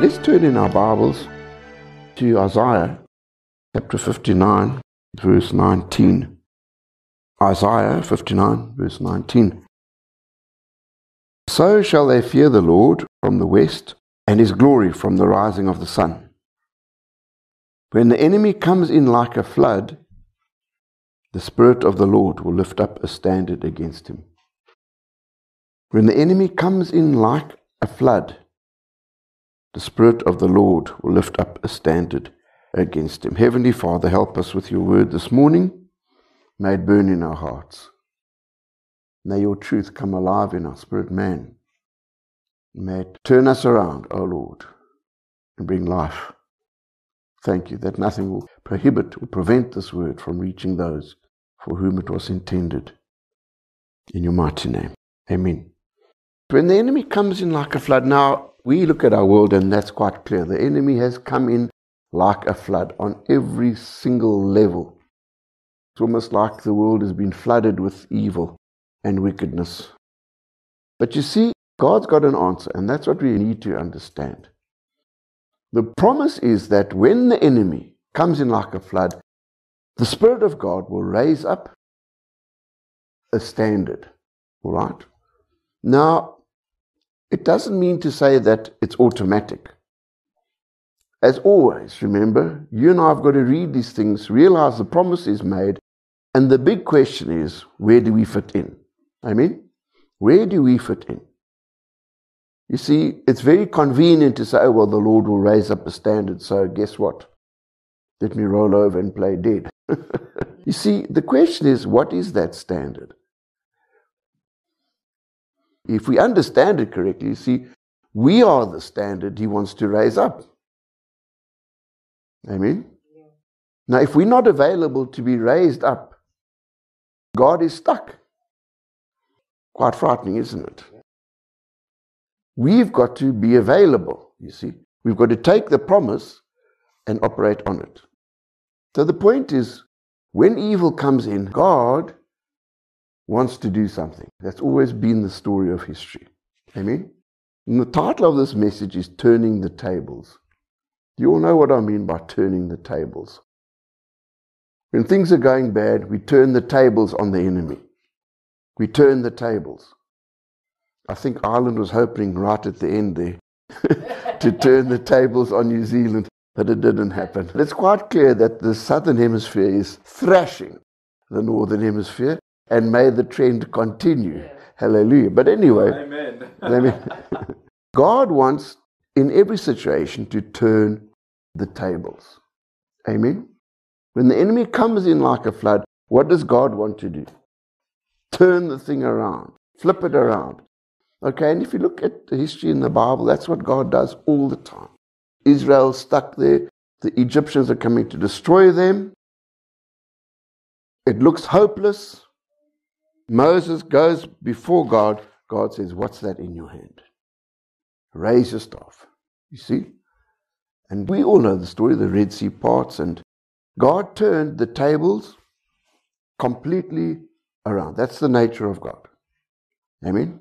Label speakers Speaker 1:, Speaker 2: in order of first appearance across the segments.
Speaker 1: Let's turn in our Bibles to Isaiah chapter 59, verse 19. Isaiah 59, verse 19. So shall they fear the Lord from the west, and his glory from the rising of the sun. When the enemy comes in like a flood, the Spirit of the Lord will lift up a standard against him. When the enemy comes in like a flood, the Spirit of the Lord will lift up a standard against him. Heavenly Father, help us with your word this morning. May it burn in our hearts. May your truth come alive in our spirit man. May it turn us around, O Lord, and bring life. Thank you that nothing will prohibit or prevent this word from reaching those for whom it was intended. In your mighty name. Amen. When the enemy comes in like a flood, now we look at our world and that's quite clear. The enemy has come in like a flood on every single level. It's almost like the world has been flooded with evil and wickedness. But you see, God's got an answer, and that's what we need to understand. The promise is that when the enemy comes in like a flood, the Spirit of God will raise up a standard. All right? Now, it doesn't mean to say that it's automatic. As always, remember, you and I have got to read these things, realize the promise is made, and the big question is where do we fit in? I mean, where do we fit in? You see, it's very convenient to say, oh, well, the Lord will raise up a standard, so guess what? Let me roll over and play dead. you see, the question is, what is that standard? If we understand it correctly, you see, we are the standard he wants to raise up. Amen? Yeah. Now, if we're not available to be raised up, God is stuck. Quite frightening, isn't it? We've got to be available, you see. We've got to take the promise and operate on it. So the point is, when evil comes in, God wants to do something. That's always been the story of history. Amen? And the title of this message is Turning the Tables. You all know what I mean by turning the tables. When things are going bad, we turn the tables on the enemy. We turn the tables. I think Ireland was hoping right at the end there to turn the tables on New Zealand, but it didn't happen. It's quite clear that the southern hemisphere is thrashing the northern hemisphere, and may the trend continue. Hallelujah. But anyway, Amen. God wants in every situation to turn the tables. Amen. When the enemy comes in like a flood, what does God want to do? Turn the thing around, flip it around. Okay, and if you look at the history in the Bible, that's what God does all the time. Israel's stuck there, the Egyptians are coming to destroy them. It looks hopeless. Moses goes before God. God says, What's that in your hand? Raise your staff. You see? And we all know the story, the Red Sea parts, and God turned the tables completely around. That's the nature of God. Amen?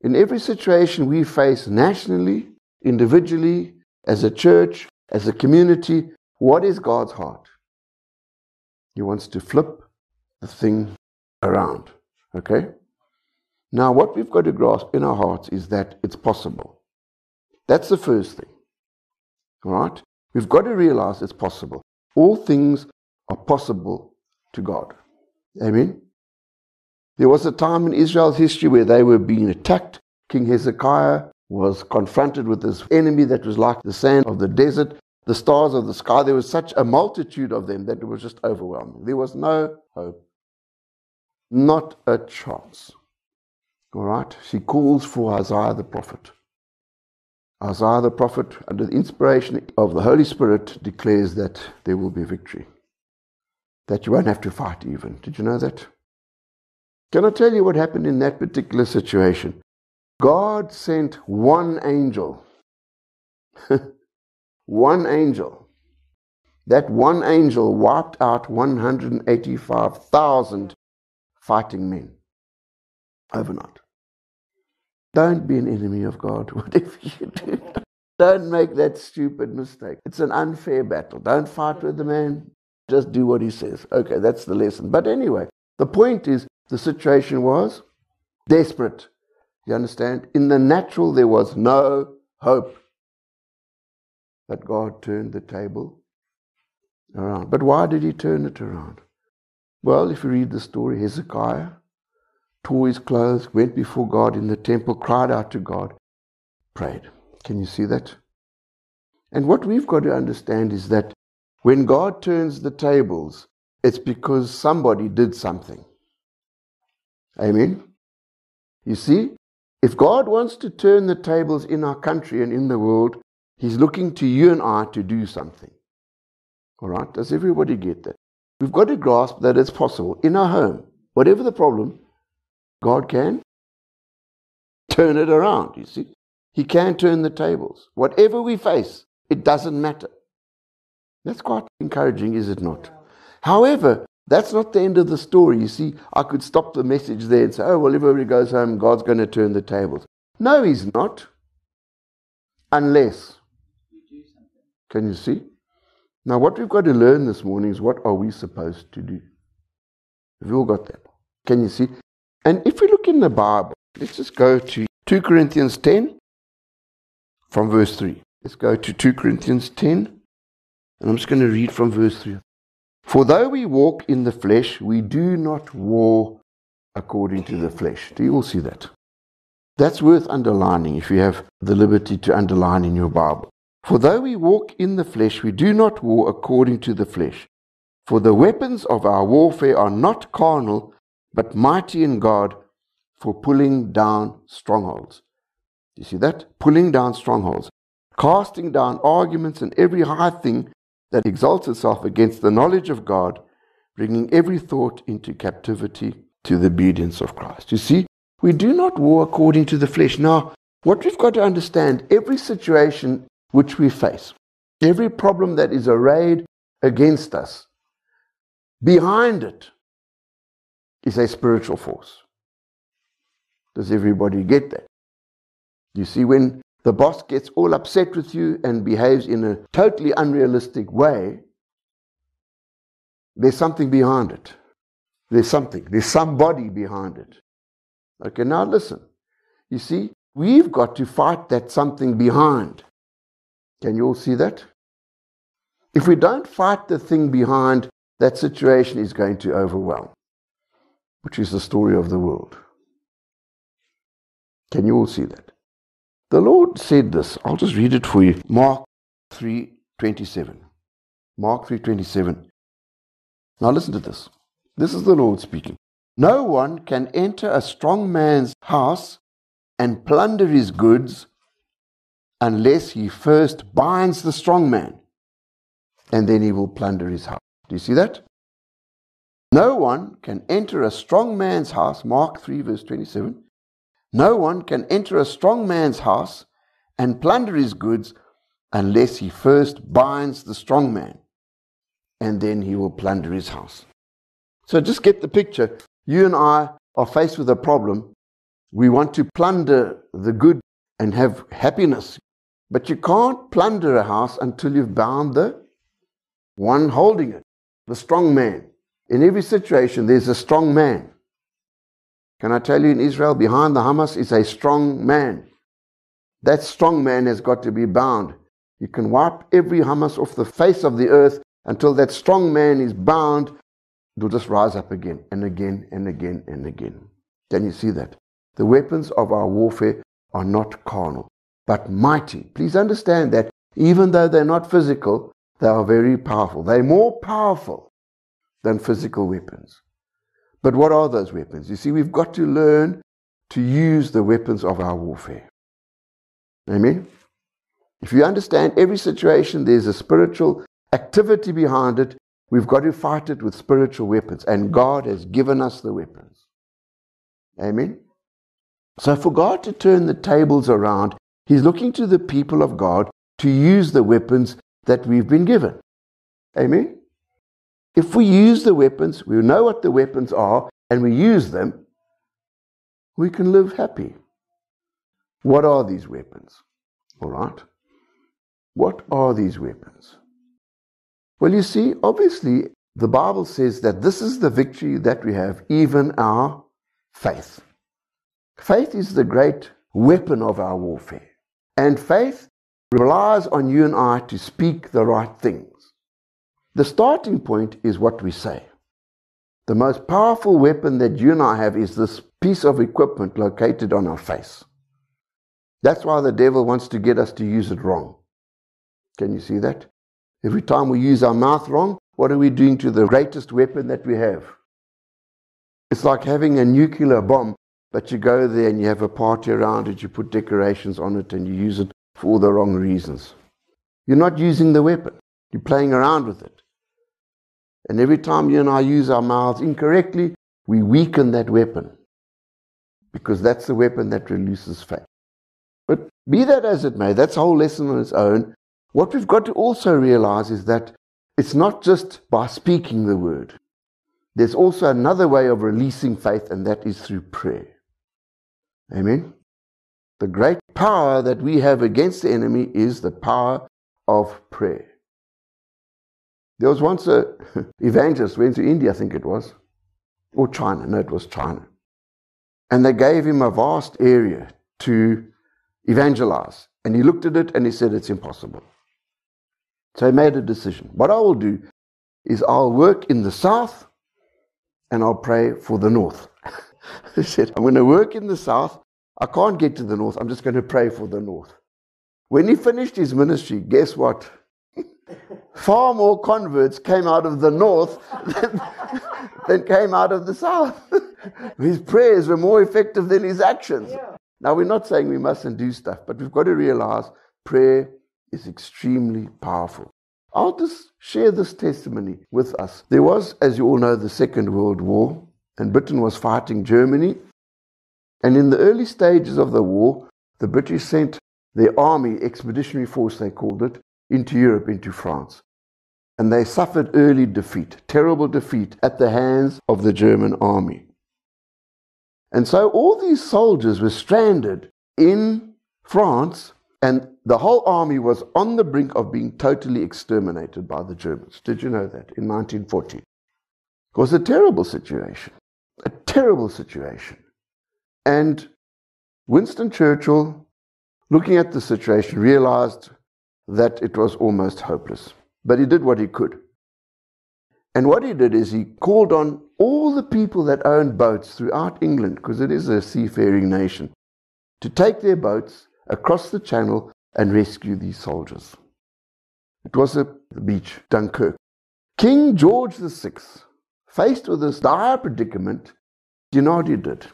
Speaker 1: In every situation we face nationally, individually, as a church, as a community, what is God's heart? He wants to flip the thing around. Okay? Now, what we've got to grasp in our hearts is that it's possible. That's the first thing. All right? We've got to realize it's possible. All things are possible to God. Amen? There was a time in Israel's history where they were being attacked. King Hezekiah was confronted with this enemy that was like the sand of the desert, the stars of the sky. There was such a multitude of them that it was just overwhelming. There was no hope. Not a chance. All right? She calls for Isaiah the prophet. Isaiah the prophet, under the inspiration of the Holy Spirit, declares that there will be victory. That you won't have to fight even. Did you know that? Can I tell you what happened in that particular situation? God sent one angel. one angel. That one angel wiped out 185,000 fighting men overnight. Don't be an enemy of God, whatever you do. Don't make that stupid mistake. It's an unfair battle. Don't fight with the man. Just do what he says. Okay, that's the lesson. But anyway, the point is the situation was desperate. You understand? In the natural, there was no hope. But God turned the table around. But why did he turn it around? Well, if you read the story, Hezekiah tore his clothes, went before God in the temple, cried out to God, prayed. Can you see that? And what we've got to understand is that when God turns the tables, it's because somebody did something. Amen? You see, if God wants to turn the tables in our country and in the world, He's looking to you and I to do something. All right? Does everybody get that? We've got to grasp that it's possible in our home. Whatever the problem, God can turn it around, you see. He can turn the tables. Whatever we face, it doesn't matter. That's quite encouraging, is it not? However, that's not the end of the story. You see, I could stop the message there and say, oh, well, everybody goes home, God's going to turn the tables. No, He's not. Unless. Can you see? Now, what we've got to learn this morning is what are we supposed to do? Have you all got that? Can you see? And if we look in the Bible, let's just go to 2 Corinthians 10 from verse 3. Let's go to 2 Corinthians 10, and I'm just going to read from verse 3. For though we walk in the flesh, we do not war according to the flesh. Do you all see that? That's worth underlining if you have the liberty to underline in your Bible. For though we walk in the flesh, we do not war according to the flesh. For the weapons of our warfare are not carnal, but mighty in God for pulling down strongholds. You see that? Pulling down strongholds, casting down arguments and every high thing that exalts itself against the knowledge of God, bringing every thought into captivity to the obedience of Christ. You see, we do not war according to the flesh. Now, what we've got to understand, every situation which we face, every problem that is arrayed against us, behind it is a spiritual force. Does everybody get that? You see, when the boss gets all upset with you and behaves in a totally unrealistic way, there's something behind it. There's something. There's somebody behind it. Okay, now listen. You see, we've got to fight that something behind. Can you all see that? If we don't fight the thing behind, that situation is going to overwhelm, which is the story of the world. Can you all see that? The Lord said this. I'll just read it for you. Mark 3:27. Mark 3:27. Now listen to this. This is the Lord speaking. No one can enter a strong man's house and plunder his goods unless he first binds the strong man, and then he will plunder his house. Do you see that? No one can enter a strong man's house, Mark 3, verse 27, no one can enter a strong man's house and plunder his goods unless he first binds the strong man, and then he will plunder his house. So just get the picture. You and I are faced with a problem. We want to plunder the good and have happiness. But you can't plunder a house until you've bound the one holding it, the strong man. In every situation, there's a strong man. Can I tell you in Israel, behind the Hamas is a strong man. That strong man has got to be bound. You can wipe every Hamas off the face of the earth until that strong man is bound. It'll just rise up again and again and again and again. Can you see that? The weapons of our warfare are not carnal, but mighty. Please understand that even though they're not physical, they are very powerful. They're more powerful than physical weapons. But what are those weapons? You see, we've got to learn to use the weapons of our warfare. Amen? If you understand every situation, there's a spiritual activity behind it. We've got to fight it with spiritual weapons, and God has given us the weapons. Amen? So, for God to turn the tables around, He's looking to the people of God to use the weapons that we've been given. Amen? If we use the weapons, we know what the weapons are, and we use them, we can live happy. What are these weapons? All right. What are these weapons? Well, you see, obviously, the Bible says that this is the victory that we have, even our faith. Faith is the great weapon of our warfare. And faith relies on you and I to speak the right things. The starting point is what we say. The most powerful weapon that you and I have is this piece of equipment located on our face. That's why the devil wants to get us to use it wrong. Can you see that? Every time we use our mouth wrong, what are we doing to the greatest weapon that we have? It's like having a nuclear bomb, but you go there and you have a party around it, you put decorations on it, and you use it for all the wrong reasons. You're not using the weapon, you're playing around with it. And every time you and I use our mouths incorrectly, we weaken that weapon because that's the weapon that releases faith. But be that as it may, that's a whole lesson on its own. What we've got to also realize is that it's not just by speaking the word. There's also another way of releasing faith, and that is through prayer. Amen. The great power that we have against the enemy is the power of prayer. There was once a evangelist went to India, I think it was, or China. No, it was China. And they gave him a vast area to evangelize. And he looked at it and he said, It's impossible. So he made a decision. What I will do is I'll work in the south and I'll pray for the north. he said, I'm going to work in the south. I can't get to the north. I'm just going to pray for the north. When he finished his ministry, guess what? Far more converts came out of the north than, than came out of the south. his prayers were more effective than his actions. Yeah. Now, we're not saying we mustn't do stuff, but we've got to realize prayer is extremely powerful. I'll just share this testimony with us. There was, as you all know, the Second World War, and Britain was fighting Germany. And in the early stages of the war, the British sent their army, expeditionary force they called it, into Europe, into France. And they suffered early defeat, terrible defeat at the hands of the German army. And so all these soldiers were stranded in France, and the whole army was on the brink of being totally exterminated by the Germans. Did you know that in 1940? It was a terrible situation, terrible situation. And Winston Churchill, looking at the situation, realized that it was almost hopeless. But he did what he could. And what he did is he called on all the people that owned boats throughout England, because it is a seafaring nation, to take their boats across the channel and rescue these soldiers. It was the beach, Dunkirk. King George VI, faced with this dire predicament, you know what he did?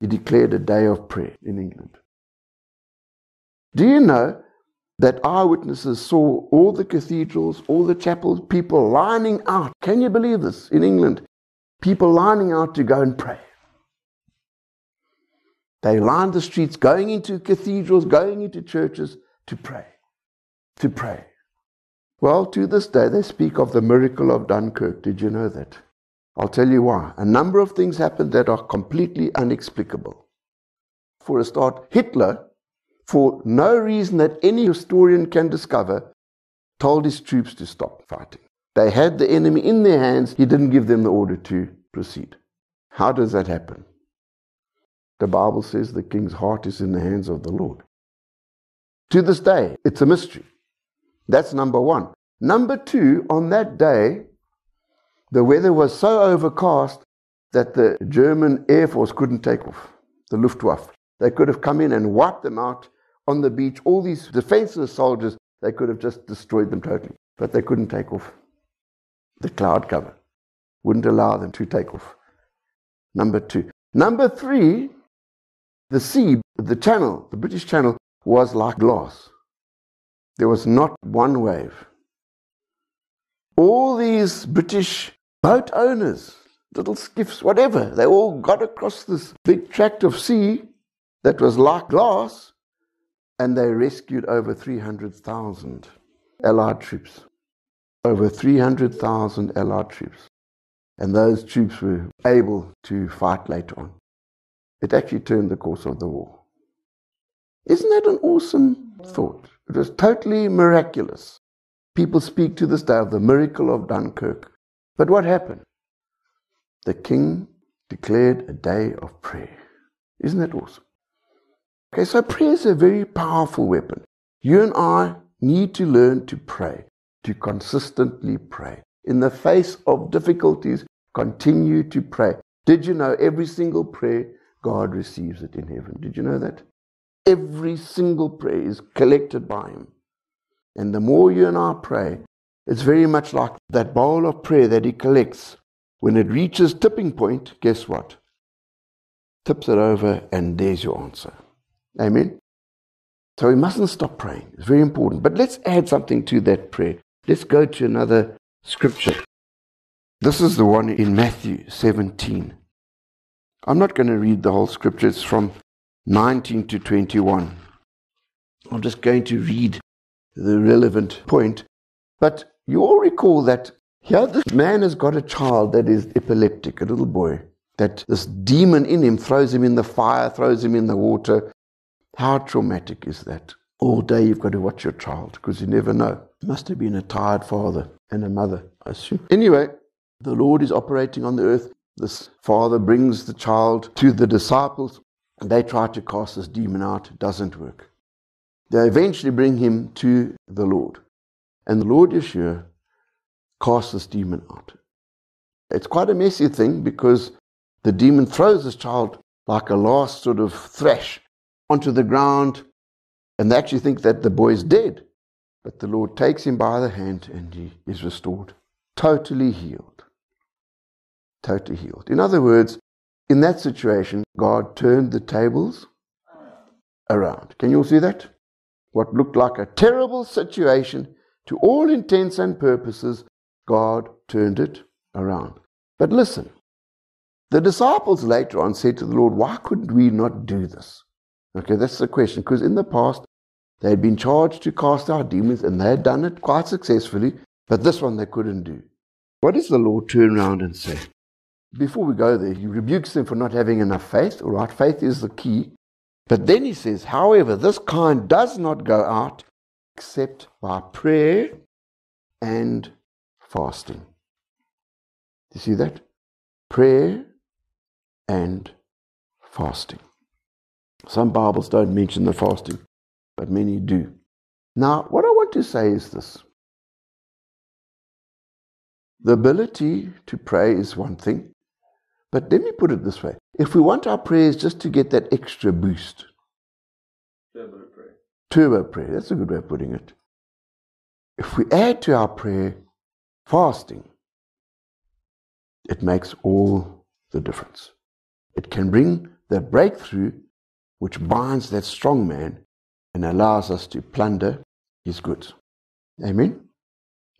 Speaker 1: He declared a day of prayer in England. Do you know that eyewitnesses saw all the cathedrals, all the chapels, people lining out. Can you believe this in England? People lining out to go and pray. They lined the streets, going into cathedrals, going into churches to pray. To pray. Well, to this day, they speak of the miracle of Dunkirk. Did you know that? I'll tell you why. A number of things happened that are completely inexplicable. For a start, Hitler for no reason that any historian can discover, told his troops to stop fighting. They had the enemy in their hands, he didn't give them the order to proceed. How does that happen? The Bible says the king's heart is in the hands of the Lord. To this day, it's a mystery. That's number one. Number two, on that day, the weather was so overcast that the German Air Force couldn't take off, the Luftwaffe. They could have come in and wiped them out on the beach, all these defenseless soldiers, they could have just destroyed them totally. But they couldn't take off. The cloud cover wouldn't allow them to take off. Number two. Number three, the sea, the channel, the British channel, was like glass. There was not one wave. All these British boat owners, little skiffs, whatever, they all got across this big tract of sea that was like glass and they rescued over 300,000 Allied troops. Over 300,000 Allied troops. And those troops were able to fight later on. It actually turned the course of the war. Isn't that an awesome thought? It was totally miraculous. People speak to this day of the miracle of Dunkirk. But what happened? The king declared a day of prayer. Isn't that awesome? Okay, so prayer is a very powerful weapon. You and I need to learn to pray, to consistently pray. In the face of difficulties, continue to pray. Did you know every single prayer, God receives it in heaven? Did you know that? Every single prayer is collected by Him. And the more you and I pray, it's very much like that bowl of prayer that He collects. When it reaches tipping point, guess what? Tips it over, and there's your answer. Amen. So we mustn't stop praying. It's very important. But let's add something to that prayer. Let's go to another scripture. This is the one in Matthew 17. I'm not going to read the whole scripture, it's from 19 to 21. I'm just going to read the relevant point. But you all recall that here this man has got a child that is epileptic, a little boy, that this demon in him throws him in the fire, throws him in the water, how traumatic is that? All day you've got to watch your child because you never know. Must have been a tired father and a mother, I assume. Anyway, the Lord is operating on the earth. This father brings the child to the disciples and they try to cast this demon out. It doesn't work. They eventually bring him to the Lord. And the Lord Yeshua casts this demon out. It's quite a messy thing because the demon throws this child like a last sort of thresh onto the ground, and they actually think that the boy is dead. But the Lord takes him by the hand and he is restored, totally healed. Totally healed. In other words, in that situation, God turned the tables around. Can you all see that? What looked like a terrible situation, to all intents and purposes, God turned it around. But listen, the disciples later on said to the Lord, Why couldn't we not do this? Okay, that's the question. Because in the past, they had been charged to cast out demons and they had done it quite successfully, but this one they couldn't do. What does the Lord turn around and say? Before we go there, he rebukes them for not having enough faith. All right, faith is the key. But then he says, however, this kind does not go out except by prayer and fasting. You see that? Prayer and fasting. Some Bibles don't mention the fasting, but many do. Now, what I want to say is this the ability to pray is one thing, but let me put it this way if we want our prayers just to get that extra boost, prayer. Turbo prayer, that's a good way of putting it. If we add to our prayer fasting, it makes all the difference. It can bring that breakthrough which binds that strong man and allows us to plunder his goods. Amen?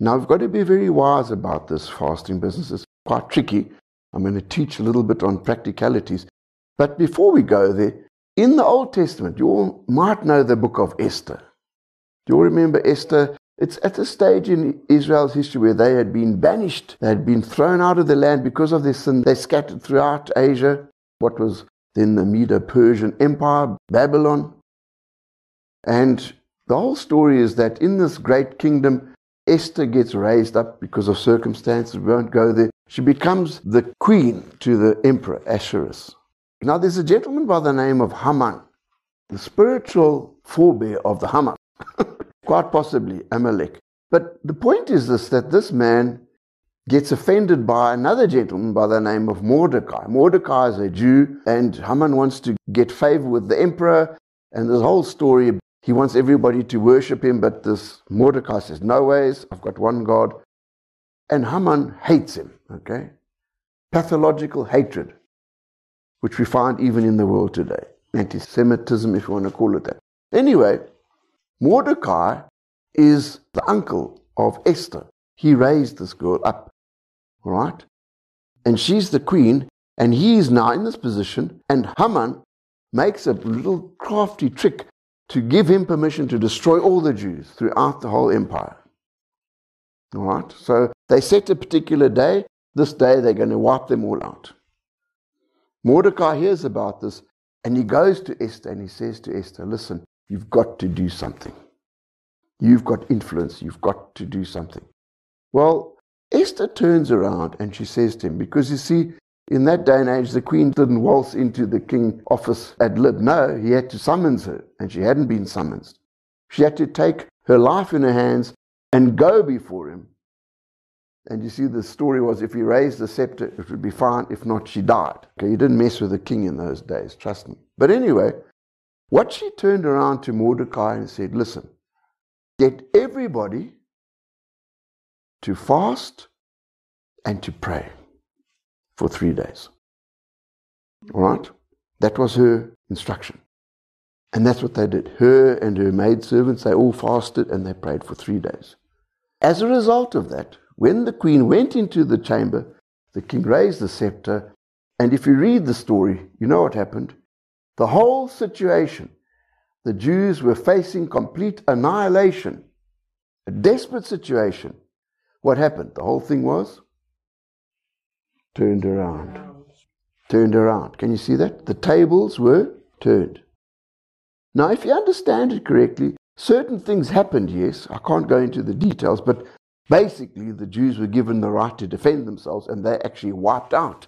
Speaker 1: Now, we've got to be very wise about this fasting business. It's quite tricky. I'm going to teach a little bit on practicalities. But before we go there, in the Old Testament, you all might know the book of Esther. Do you all remember Esther? It's at a stage in Israel's history where they had been banished. They had been thrown out of the land because of their sin. They scattered throughout Asia, what was then the Medo Persian Empire, Babylon. And the whole story is that in this great kingdom, Esther gets raised up because of circumstances. We won't go there. She becomes the queen to the emperor Ahasuerus. Now, there's a gentleman by the name of Haman, the spiritual forebear of the Haman, quite possibly Amalek. But the point is this that this man gets offended by another gentleman by the name of Mordecai. Mordecai is a Jew, and Haman wants to get favor with the emperor. And this whole story, he wants everybody to worship him, but this Mordecai says, No ways, I've got one God. And Haman hates him, okay? Pathological hatred, which we find even in the world today. Anti Semitism, if you want to call it that. Anyway, Mordecai is the uncle of Esther. He raised this girl up right? And she's the queen, and he is now in this position, and Haman makes a little crafty trick to give him permission to destroy all the Jews throughout the whole empire. All right? So they set a particular day. This day they're going to wipe them all out. Mordecai hears about this and he goes to Esther and he says to Esther, Listen, you've got to do something. You've got influence. You've got to do something. Well, Esther turns around and she says to him, because you see, in that day and age, the queen didn't waltz into the king office ad lib. No, he had to summons her, and she hadn't been summoned. She had to take her life in her hands and go before him. And you see, the story was if he raised the scepter, it would be fine. If not, she died. Okay, you didn't mess with the king in those days, trust me. But anyway, what she turned around to Mordecai and said, Listen, get everybody to fast and to pray for three days. All right? That was her instruction. And that's what they did. Her and her maidservants, they all fasted and they prayed for three days. As a result of that, when the queen went into the chamber, the king raised the scepter. And if you read the story, you know what happened. The whole situation, the Jews were facing complete annihilation, a desperate situation. What happened? The whole thing was turned around. Turned around. Can you see that? The tables were turned. Now, if you understand it correctly, certain things happened, yes. I can't go into the details, but basically the Jews were given the right to defend themselves and they actually wiped out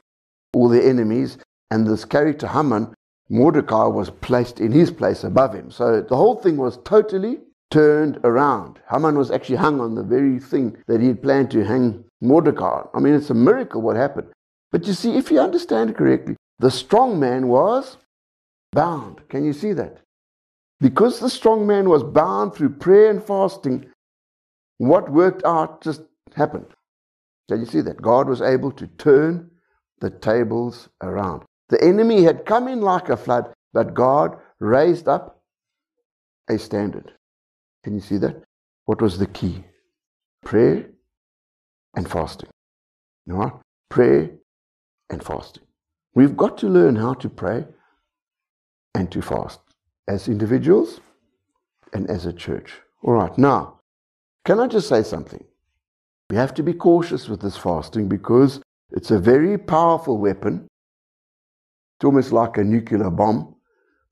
Speaker 1: all their enemies. And this character, Haman, Mordecai was placed in his place above him. So the whole thing was totally turned around. Haman was actually hung on the very thing that he had planned to hang Mordecai. I mean, it's a miracle what happened. But you see, if you understand correctly, the strong man was bound. Can you see that? Because the strong man was bound through prayer and fasting, what worked out just happened. Can you see that? God was able to turn the tables around. The enemy had come in like a flood, but God raised up a standard. Can you see that? What was the key? Prayer and fasting. All right? Prayer and fasting. We've got to learn how to pray and to fast as individuals and as a church. All right, now, can I just say something? We have to be cautious with this fasting because it's a very powerful weapon. It's almost like a nuclear bomb,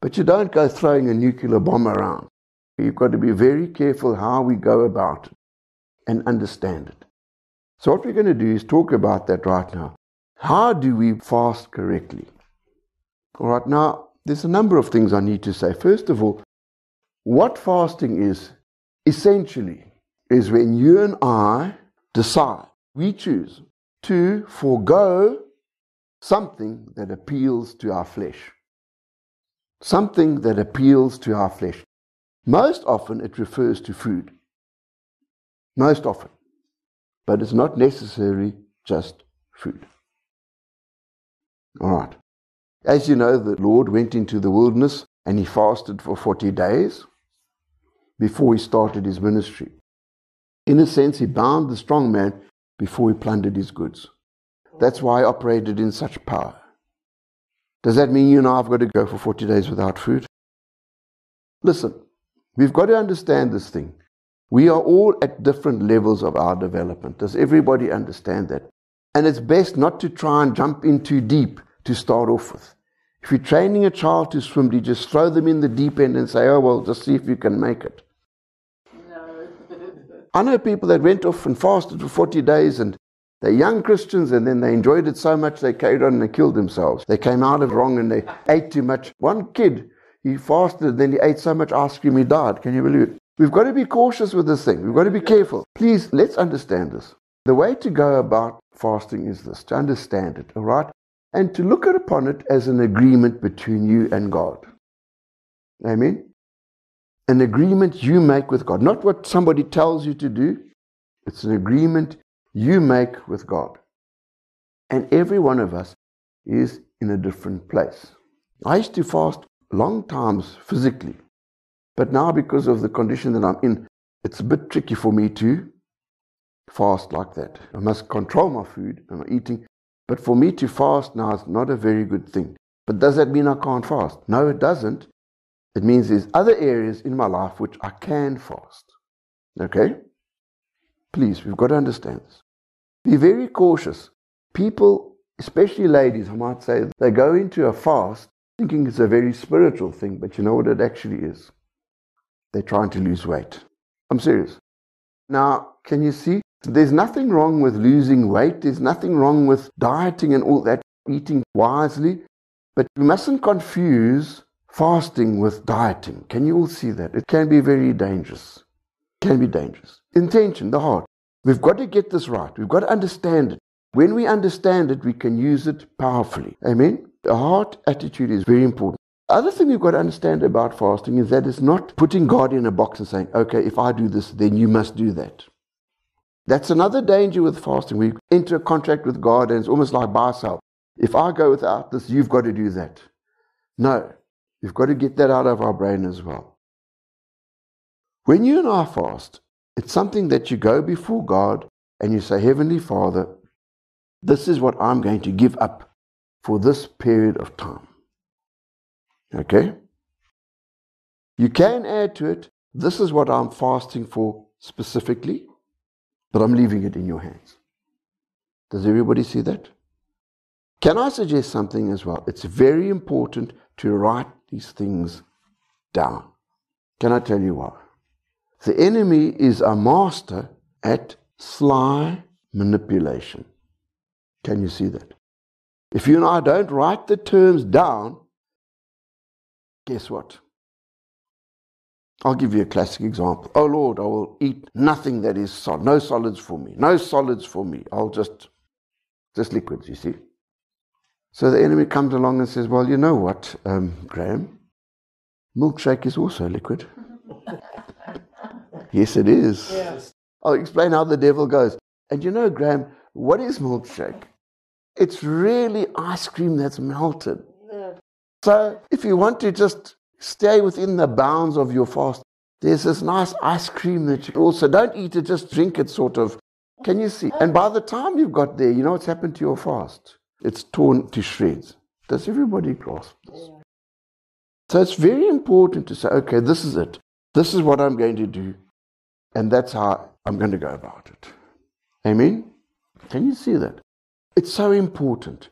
Speaker 1: but you don't go throwing a nuclear bomb around. You've got to be very careful how we go about it and understand it. So, what we're going to do is talk about that right now. How do we fast correctly? All right, now, there's a number of things I need to say. First of all, what fasting is, essentially, is when you and I decide, we choose to forego something that appeals to our flesh. Something that appeals to our flesh. Most often it refers to food. Most often. But it's not necessarily just food. All right. As you know, the Lord went into the wilderness and he fasted for 40 days before he started his ministry. In a sense, he bound the strong man before he plundered his goods. That's why he operated in such power. Does that mean you and I have got to go for 40 days without food? Listen, we've got to understand this thing. We are all at different levels of our development. Does everybody understand that? And it's best not to try and jump in too deep to start off with. If you're training a child to swim, do you just throw them in the deep end and say, oh, well, just see if you can make it? I know people that went off and fasted for 40 days and they're young Christians and then they enjoyed it so much they carried on and they killed themselves. They came out of wrong and they ate too much. One kid, he fasted then he ate so much ice cream he died. Can you believe it? We've got to be cautious with this thing. We've got to be careful. Please, let's understand this. The way to go about fasting is this to understand it, all right? And to look upon it as an agreement between you and God. Amen? An agreement you make with God, not what somebody tells you to do. It's an agreement you make with God. And every one of us is in a different place. I used to fast long times physically, but now because of the condition that I'm in, it's a bit tricky for me to fast like that. I must control my food and my eating. But for me to fast now is not a very good thing. But does that mean I can't fast? No, it doesn't. It means there's other areas in my life which I can fast. Okay? Please, we've got to understand this. Be very cautious. People, especially ladies, I might say, they go into a fast thinking it's a very spiritual thing, but you know what it actually is? They're trying to lose weight. I'm serious. Now, can you see? There's nothing wrong with losing weight. There's nothing wrong with dieting and all that, eating wisely. But we mustn't confuse fasting with dieting. Can you all see that? It can be very dangerous. It can be dangerous. Intention, the heart. We've got to get this right. We've got to understand it. When we understand it, we can use it powerfully. Amen? The heart attitude is very important. Other thing you've got to understand about fasting is that it's not putting God in a box and saying, okay, if I do this, then you must do that. That's another danger with fasting. We enter a contract with God and it's almost like buy sell. If I go without this, you've got to do that. No, you've got to get that out of our brain as well. When you and I fast, it's something that you go before God and you say, Heavenly Father, this is what I'm going to give up for this period of time. Okay? You can add to it, this is what I'm fasting for specifically, but I'm leaving it in your hands. Does everybody see that? Can I suggest something as well? It's very important to write these things down. Can I tell you why? The enemy is a master at sly manipulation. Can you see that? If you and I don't write the terms down, guess what? I'll give you a classic example. Oh Lord, I will eat nothing that is solid. No solids for me. No solids for me. I'll just, just liquids, you see. So the enemy comes along and says, Well, you know what, um, Graham? Milkshake is also liquid. yes, it is. Yes. I'll explain how the devil goes. And you know, Graham, what is milkshake? It's really ice cream that's melted. Yeah. So if you want to just stay within the bounds of your fast, there's this nice ice cream that you also don't eat it, just drink it, sort of. Can you see? And by the time you've got there, you know what's happened to your fast? It's torn to shreds. Does everybody grasp this? So it's very important to say, okay, this is it. This is what I'm going to do. And that's how I'm going to go about it. Amen? Can you see that? It's so important.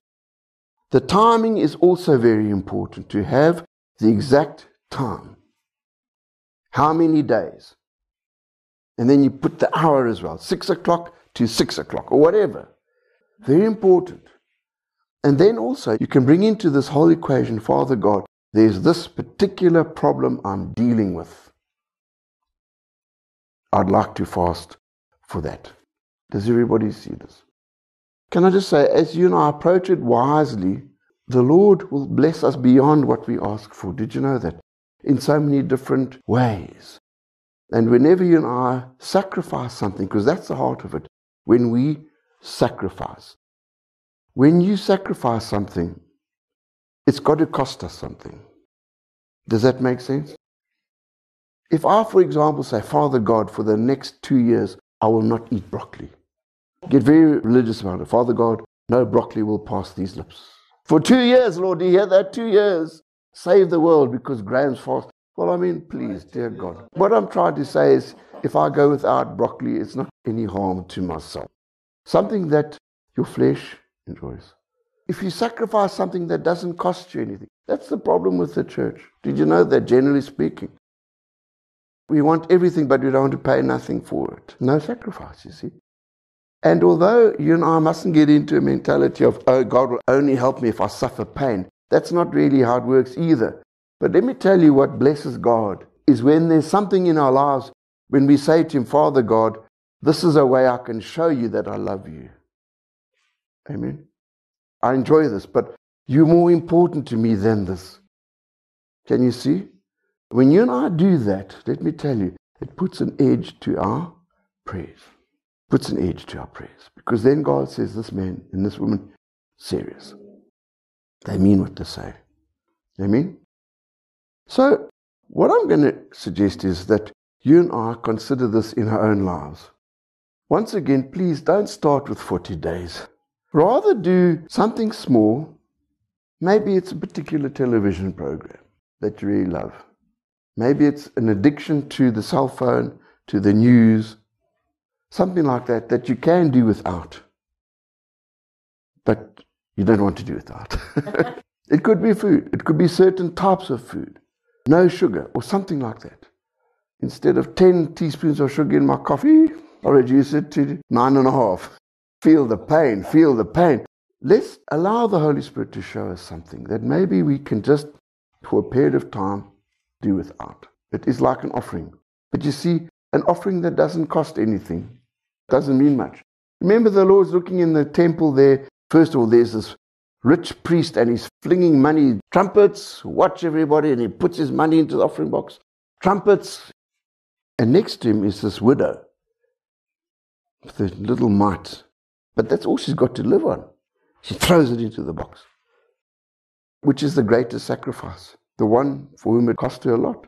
Speaker 1: The timing is also very important to have the exact time. How many days? And then you put the hour as well, six o'clock to six o'clock or whatever. Very important. And then also you can bring into this whole equation, Father God, there's this particular problem I'm dealing with. I'd like to fast for that. Does everybody see this? Can I just say, as you and I approach it wisely, the Lord will bless us beyond what we ask for. Did you know that? In so many different ways. And whenever you and I sacrifice something, because that's the heart of it, when we sacrifice, when you sacrifice something, it's got to cost us something. Does that make sense? If I, for example, say, Father God, for the next two years, I will not eat broccoli. Get very religious about it. Father God, no broccoli will pass these lips. For two years, Lord, do you hear that? Two years. Save the world because Graham's fast. Well, I mean, please, dear God. What I'm trying to say is if I go without broccoli, it's not any harm to myself. Something that your flesh enjoys. If you sacrifice something that doesn't cost you anything, that's the problem with the church. Did you know that, generally speaking? We want everything, but we don't want to pay nothing for it. No sacrifice, you see. And although you and I mustn't get into a mentality of, oh, God will only help me if I suffer pain, that's not really how it works either. But let me tell you what blesses God is when there's something in our lives when we say to Him, Father God, this is a way I can show you that I love you. Amen. I enjoy this, but you're more important to me than this. Can you see? When you and I do that, let me tell you, it puts an edge to our prayers puts an edge to our prayers. Because then God says, This man and this woman, serious. They mean what they say. Amen? So, what I'm going to suggest is that you and I consider this in our own lives. Once again, please don't start with 40 days. Rather do something small. Maybe it's a particular television program that you really love. Maybe it's an addiction to the cell phone, to the news, Something like that, that you can do without. But you don't want to do without. it could be food, it could be certain types of food, no sugar, or something like that. Instead of 10 teaspoons of sugar in my coffee, I'll reduce it to nine and a half. Feel the pain, feel the pain. Let's allow the Holy Spirit to show us something that maybe we can just, for a period of time, do without. It is like an offering. But you see, an offering that doesn't cost anything doesn't mean much. Remember, the Lord's looking in the temple there. First of all, there's this rich priest and he's flinging money, trumpets, watch everybody, and he puts his money into the offering box. Trumpets. And next to him is this widow a little mite. But that's all she's got to live on. She throws it into the box. Which is the greatest sacrifice? The one for whom it cost her a lot.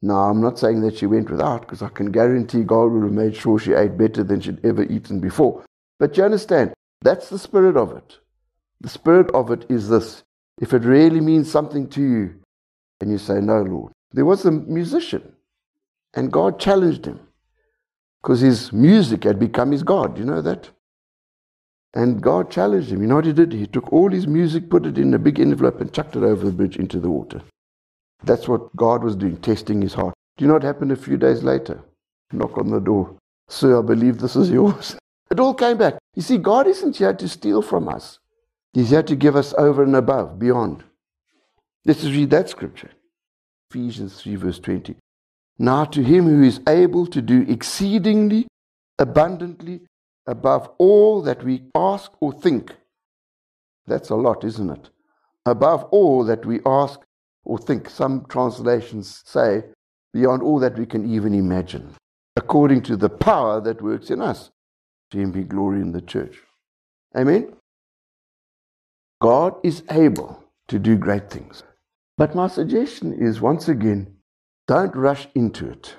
Speaker 1: Now, I'm not saying that she went without, because I can guarantee God would have made sure she ate better than she'd ever eaten before. But you understand, that's the spirit of it. The spirit of it is this. If it really means something to you, and you say, No, Lord. There was a musician, and God challenged him because his music had become his God. You know that? And God challenged him. You know what he did? He took all his music, put it in a big envelope, and chucked it over the bridge into the water. That's what God was doing, testing his heart. Do you know what happened a few days later? Knock on the door. Sir, I believe this is yours. It all came back. You see, God isn't here to steal from us. He's here to give us over and above, beyond. Let's read that scripture. Ephesians 3, verse 20. Now to him who is able to do exceedingly abundantly above all that we ask or think. That's a lot, isn't it? Above all that we ask or think. Some translations say, beyond all that we can even imagine, according to the power that works in us. To him be glory in the church. Amen? God is able to do great things. But my suggestion is once again, don't rush into it.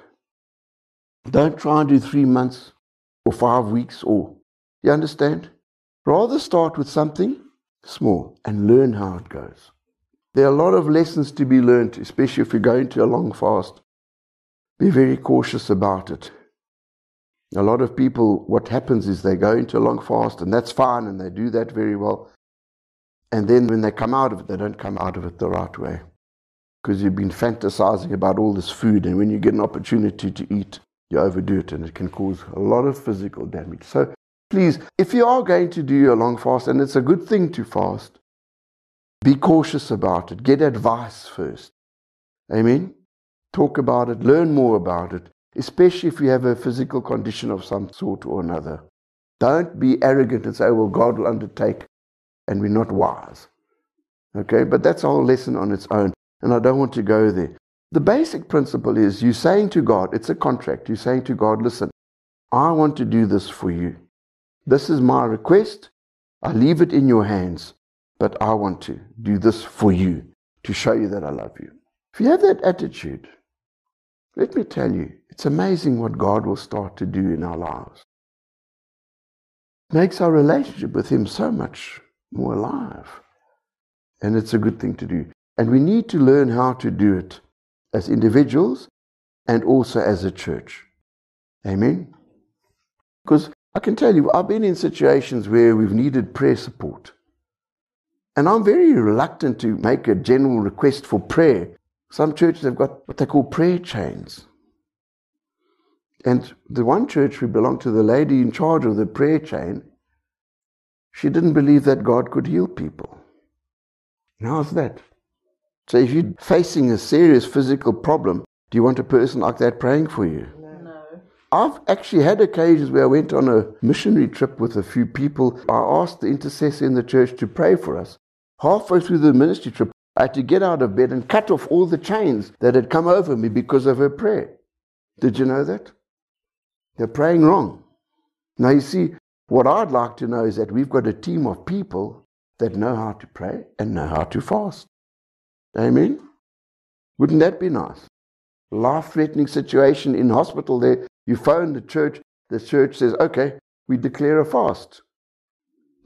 Speaker 1: Don't try and do three months or five weeks or, you understand? Rather start with something small and learn how it goes. There are a lot of lessons to be learned, especially if you're going to a long fast. Be very cautious about it. A lot of people, what happens is they go into a long fast, and that's fine, and they do that very well. And then when they come out of it, they don't come out of it the right way because you've been fantasizing about all this food, and when you get an opportunity to eat, you overdo it, and it can cause a lot of physical damage. So please, if you are going to do a long fast, and it's a good thing to fast, be cautious about it. Get advice first. Amen. Talk about it, learn more about it, especially if you have a physical condition of some sort or another. Don't be arrogant and say, oh, well, God will undertake, and we're not wise. Okay, but that's a whole lesson on its own. And I don't want to go there. The basic principle is you're saying to God, it's a contract. You're saying to God, listen, I want to do this for you. This is my request. I leave it in your hands, but I want to do this for you to show you that I love you. If you have that attitude, let me tell you, it's amazing what God will start to do in our lives. It makes our relationship with Him so much more alive. And it's a good thing to do. And we need to learn how to do it as individuals and also as a church. Amen? Because I can tell you, I've been in situations where we've needed prayer support. And I'm very reluctant to make a general request for prayer. Some churches have got what they call prayer chains. And the one church we belonged to, the lady in charge of the prayer chain, she didn't believe that God could heal people. how's that? So if you're facing a serious physical problem, do you want a person like that praying for you?
Speaker 2: No.
Speaker 1: I've actually had occasions where I went on a missionary trip with a few people. I asked the intercessor in the church to pray for us. Halfway through the ministry trip, I had to get out of bed and cut off all the chains that had come over me because of her prayer. Did you know that? They're praying wrong. Now, you see, what I'd like to know is that we've got a team of people that know how to pray and know how to fast. Amen? Wouldn't that be nice? Life threatening situation in hospital there. You phone the church, the church says, okay, we declare a fast.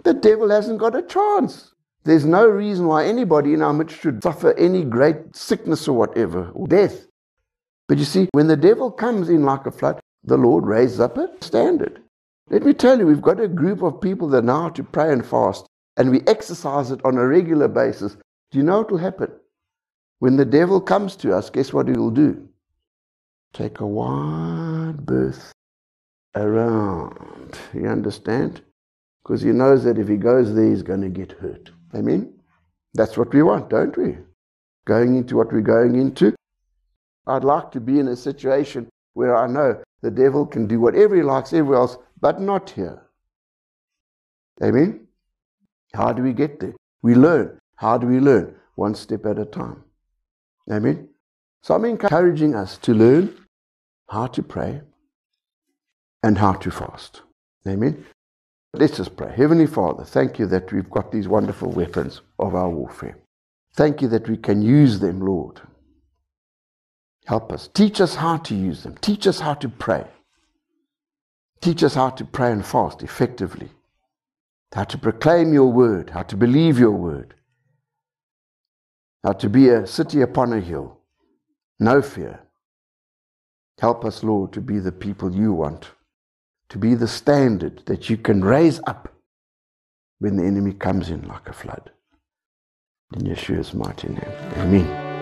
Speaker 1: The devil hasn't got a chance. There's no reason why anybody in our midst should suffer any great sickness or whatever, or death. But you see, when the devil comes in like a flood, the Lord raises up a standard. Let me tell you, we've got a group of people that know how to pray and fast, and we exercise it on a regular basis. Do you know what will happen? When the devil comes to us, guess what he will do? take a wide berth around. You understand? Because he knows that if he goes there, he's going to get hurt. Amen? That's what we want, don't we? Going into what we're going into. I'd like to be in a situation where I know the devil can do whatever he likes everywhere else, but not here. Amen? How do we get there? We learn. How do we learn? One step at a time. Amen? So I'm encouraging us to learn how to pray and how to fast. Amen? Let's just pray. Heavenly Father, thank you that we've got these wonderful weapons of our warfare. Thank you that we can use them, Lord. Help us. Teach us how to use them. Teach us how to pray. Teach us how to pray and fast effectively. How to proclaim your word. How to believe your word. How to be a city upon a hill. No fear. Help us, Lord, to be the people you want to be the standard that you can raise up when the enemy comes in like a flood. In Yeshua's mighty name. Amen.